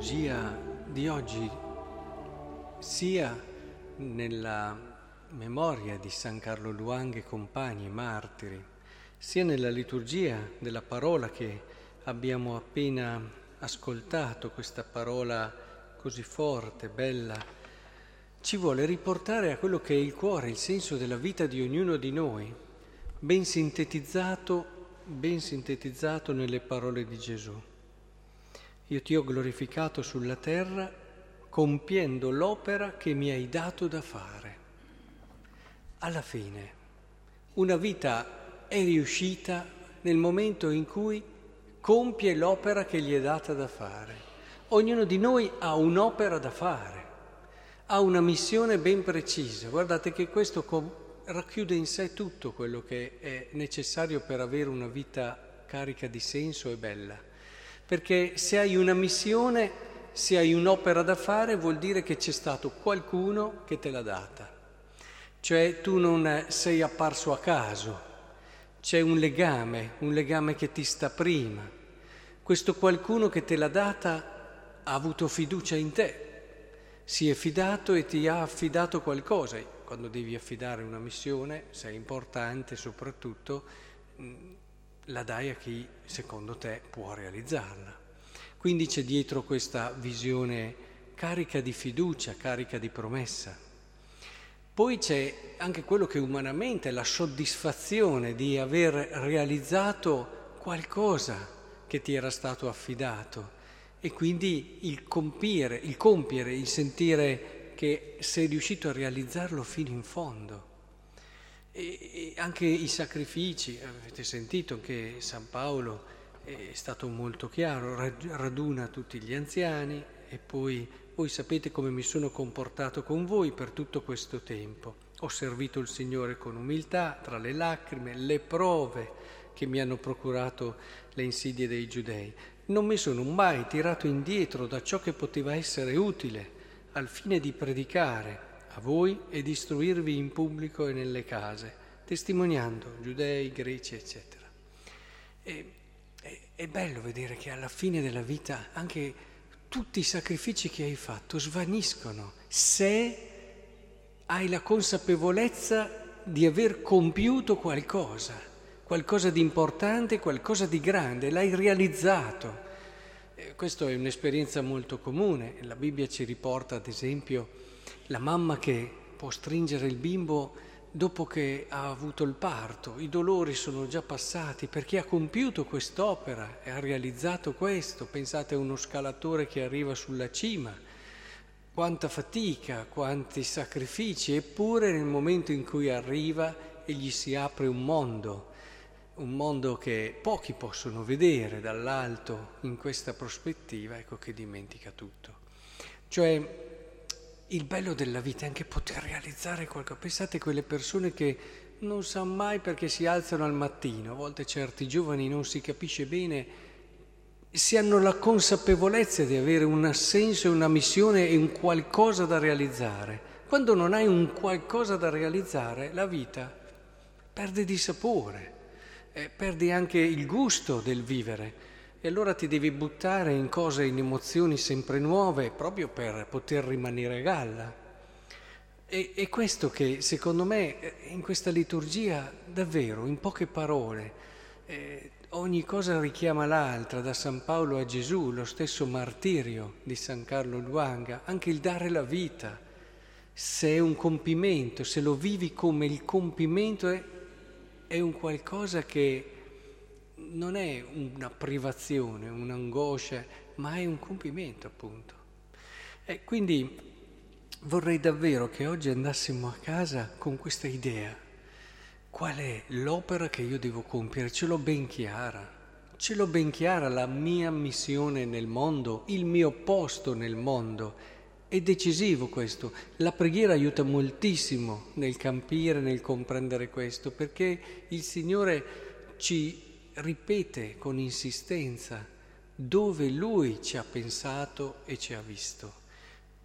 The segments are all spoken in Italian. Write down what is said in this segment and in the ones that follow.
liturgia di oggi, sia nella memoria di San Carlo Luang e compagni martiri, sia nella liturgia della parola che abbiamo appena ascoltato, questa parola così forte, bella, ci vuole riportare a quello che è il cuore, il senso della vita di ognuno di noi, ben sintetizzato, ben sintetizzato nelle parole di Gesù. Io ti ho glorificato sulla terra compiendo l'opera che mi hai dato da fare. Alla fine, una vita è riuscita nel momento in cui compie l'opera che gli è data da fare. Ognuno di noi ha un'opera da fare, ha una missione ben precisa. Guardate che questo racchiude in sé tutto quello che è necessario per avere una vita carica di senso e bella. Perché se hai una missione, se hai un'opera da fare, vuol dire che c'è stato qualcuno che te l'ha data. Cioè tu non sei apparso a caso, c'è un legame, un legame che ti sta prima. Questo qualcuno che te l'ha data ha avuto fiducia in te, si è fidato e ti ha affidato qualcosa. Quando devi affidare una missione, se è importante soprattutto, la dai a chi secondo te può realizzarla. Quindi c'è dietro questa visione carica di fiducia, carica di promessa. Poi c'è anche quello che umanamente è la soddisfazione di aver realizzato qualcosa che ti era stato affidato e quindi il compiere, il compiere, il sentire che sei riuscito a realizzarlo fino in fondo. E, anche i sacrifici, avete sentito che San Paolo è stato molto chiaro, raduna tutti gli anziani e poi voi sapete come mi sono comportato con voi per tutto questo tempo. Ho servito il Signore con umiltà, tra le lacrime, le prove che mi hanno procurato le insidie dei giudei. Non mi sono mai tirato indietro da ciò che poteva essere utile al fine di predicare a voi ed istruirvi in pubblico e nelle case, testimoniando giudei, greci, eccetera. E, è, è bello vedere che alla fine della vita anche tutti i sacrifici che hai fatto svaniscono se hai la consapevolezza di aver compiuto qualcosa, qualcosa di importante, qualcosa di grande, l'hai realizzato. Questa è un'esperienza molto comune, la Bibbia ci riporta ad esempio la mamma che può stringere il bimbo dopo che ha avuto il parto, i dolori sono già passati perché ha compiuto quest'opera e ha realizzato questo. Pensate a uno scalatore che arriva sulla cima, quanta fatica, quanti sacrifici, eppure nel momento in cui arriva e gli si apre un mondo, un mondo che pochi possono vedere dall'alto in questa prospettiva, ecco che dimentica tutto. Cioè il bello della vita è anche poter realizzare qualcosa. Pensate a quelle persone che non sanno mai perché si alzano al mattino, a volte certi giovani non si capisce bene, si hanno la consapevolezza di avere un senso e una missione e un qualcosa da realizzare. Quando non hai un qualcosa da realizzare, la vita perde di sapore, eh, perdi anche il gusto del vivere. E allora ti devi buttare in cose, in emozioni sempre nuove, proprio per poter rimanere a galla. E, e questo che secondo me in questa liturgia davvero, in poche parole, eh, ogni cosa richiama l'altra, da San Paolo a Gesù, lo stesso martirio di San Carlo Luanga, anche il dare la vita. Se è un compimento, se lo vivi come il compimento, è, è un qualcosa che non è una privazione, un'angoscia, ma è un compimento appunto. E quindi vorrei davvero che oggi andassimo a casa con questa idea. Qual è l'opera che io devo compiere? Ce l'ho ben chiara. Ce l'ho ben chiara la mia missione nel mondo, il mio posto nel mondo. È decisivo questo. La preghiera aiuta moltissimo nel capire, nel comprendere questo, perché il Signore ci ripete con insistenza dove lui ci ha pensato e ci ha visto.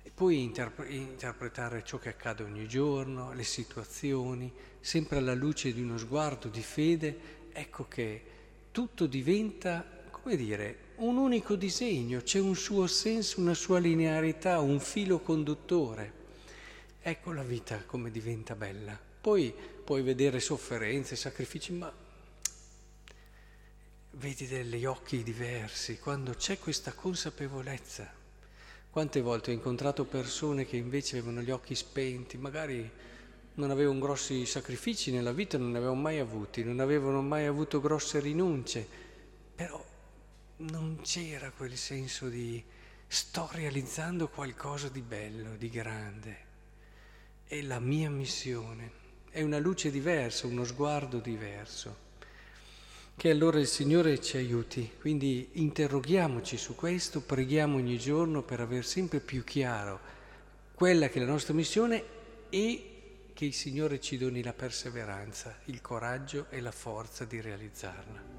E poi interpre- interpretare ciò che accade ogni giorno, le situazioni, sempre alla luce di uno sguardo di fede, ecco che tutto diventa come dire, un unico disegno, c'è un suo senso, una sua linearità, un filo conduttore. Ecco la vita come diventa bella. Poi puoi vedere sofferenze, sacrifici, ma vedi degli occhi diversi quando c'è questa consapevolezza. Quante volte ho incontrato persone che invece avevano gli occhi spenti, magari non avevano grossi sacrifici nella vita, non ne avevano mai avuti, non avevano mai avuto grosse rinunce, però non c'era quel senso di sto realizzando qualcosa di bello, di grande. È la mia missione, è una luce diversa, uno sguardo diverso. Che allora il Signore ci aiuti, quindi interroghiamoci su questo, preghiamo ogni giorno per avere sempre più chiaro quella che è la nostra missione e che il Signore ci doni la perseveranza, il coraggio e la forza di realizzarla.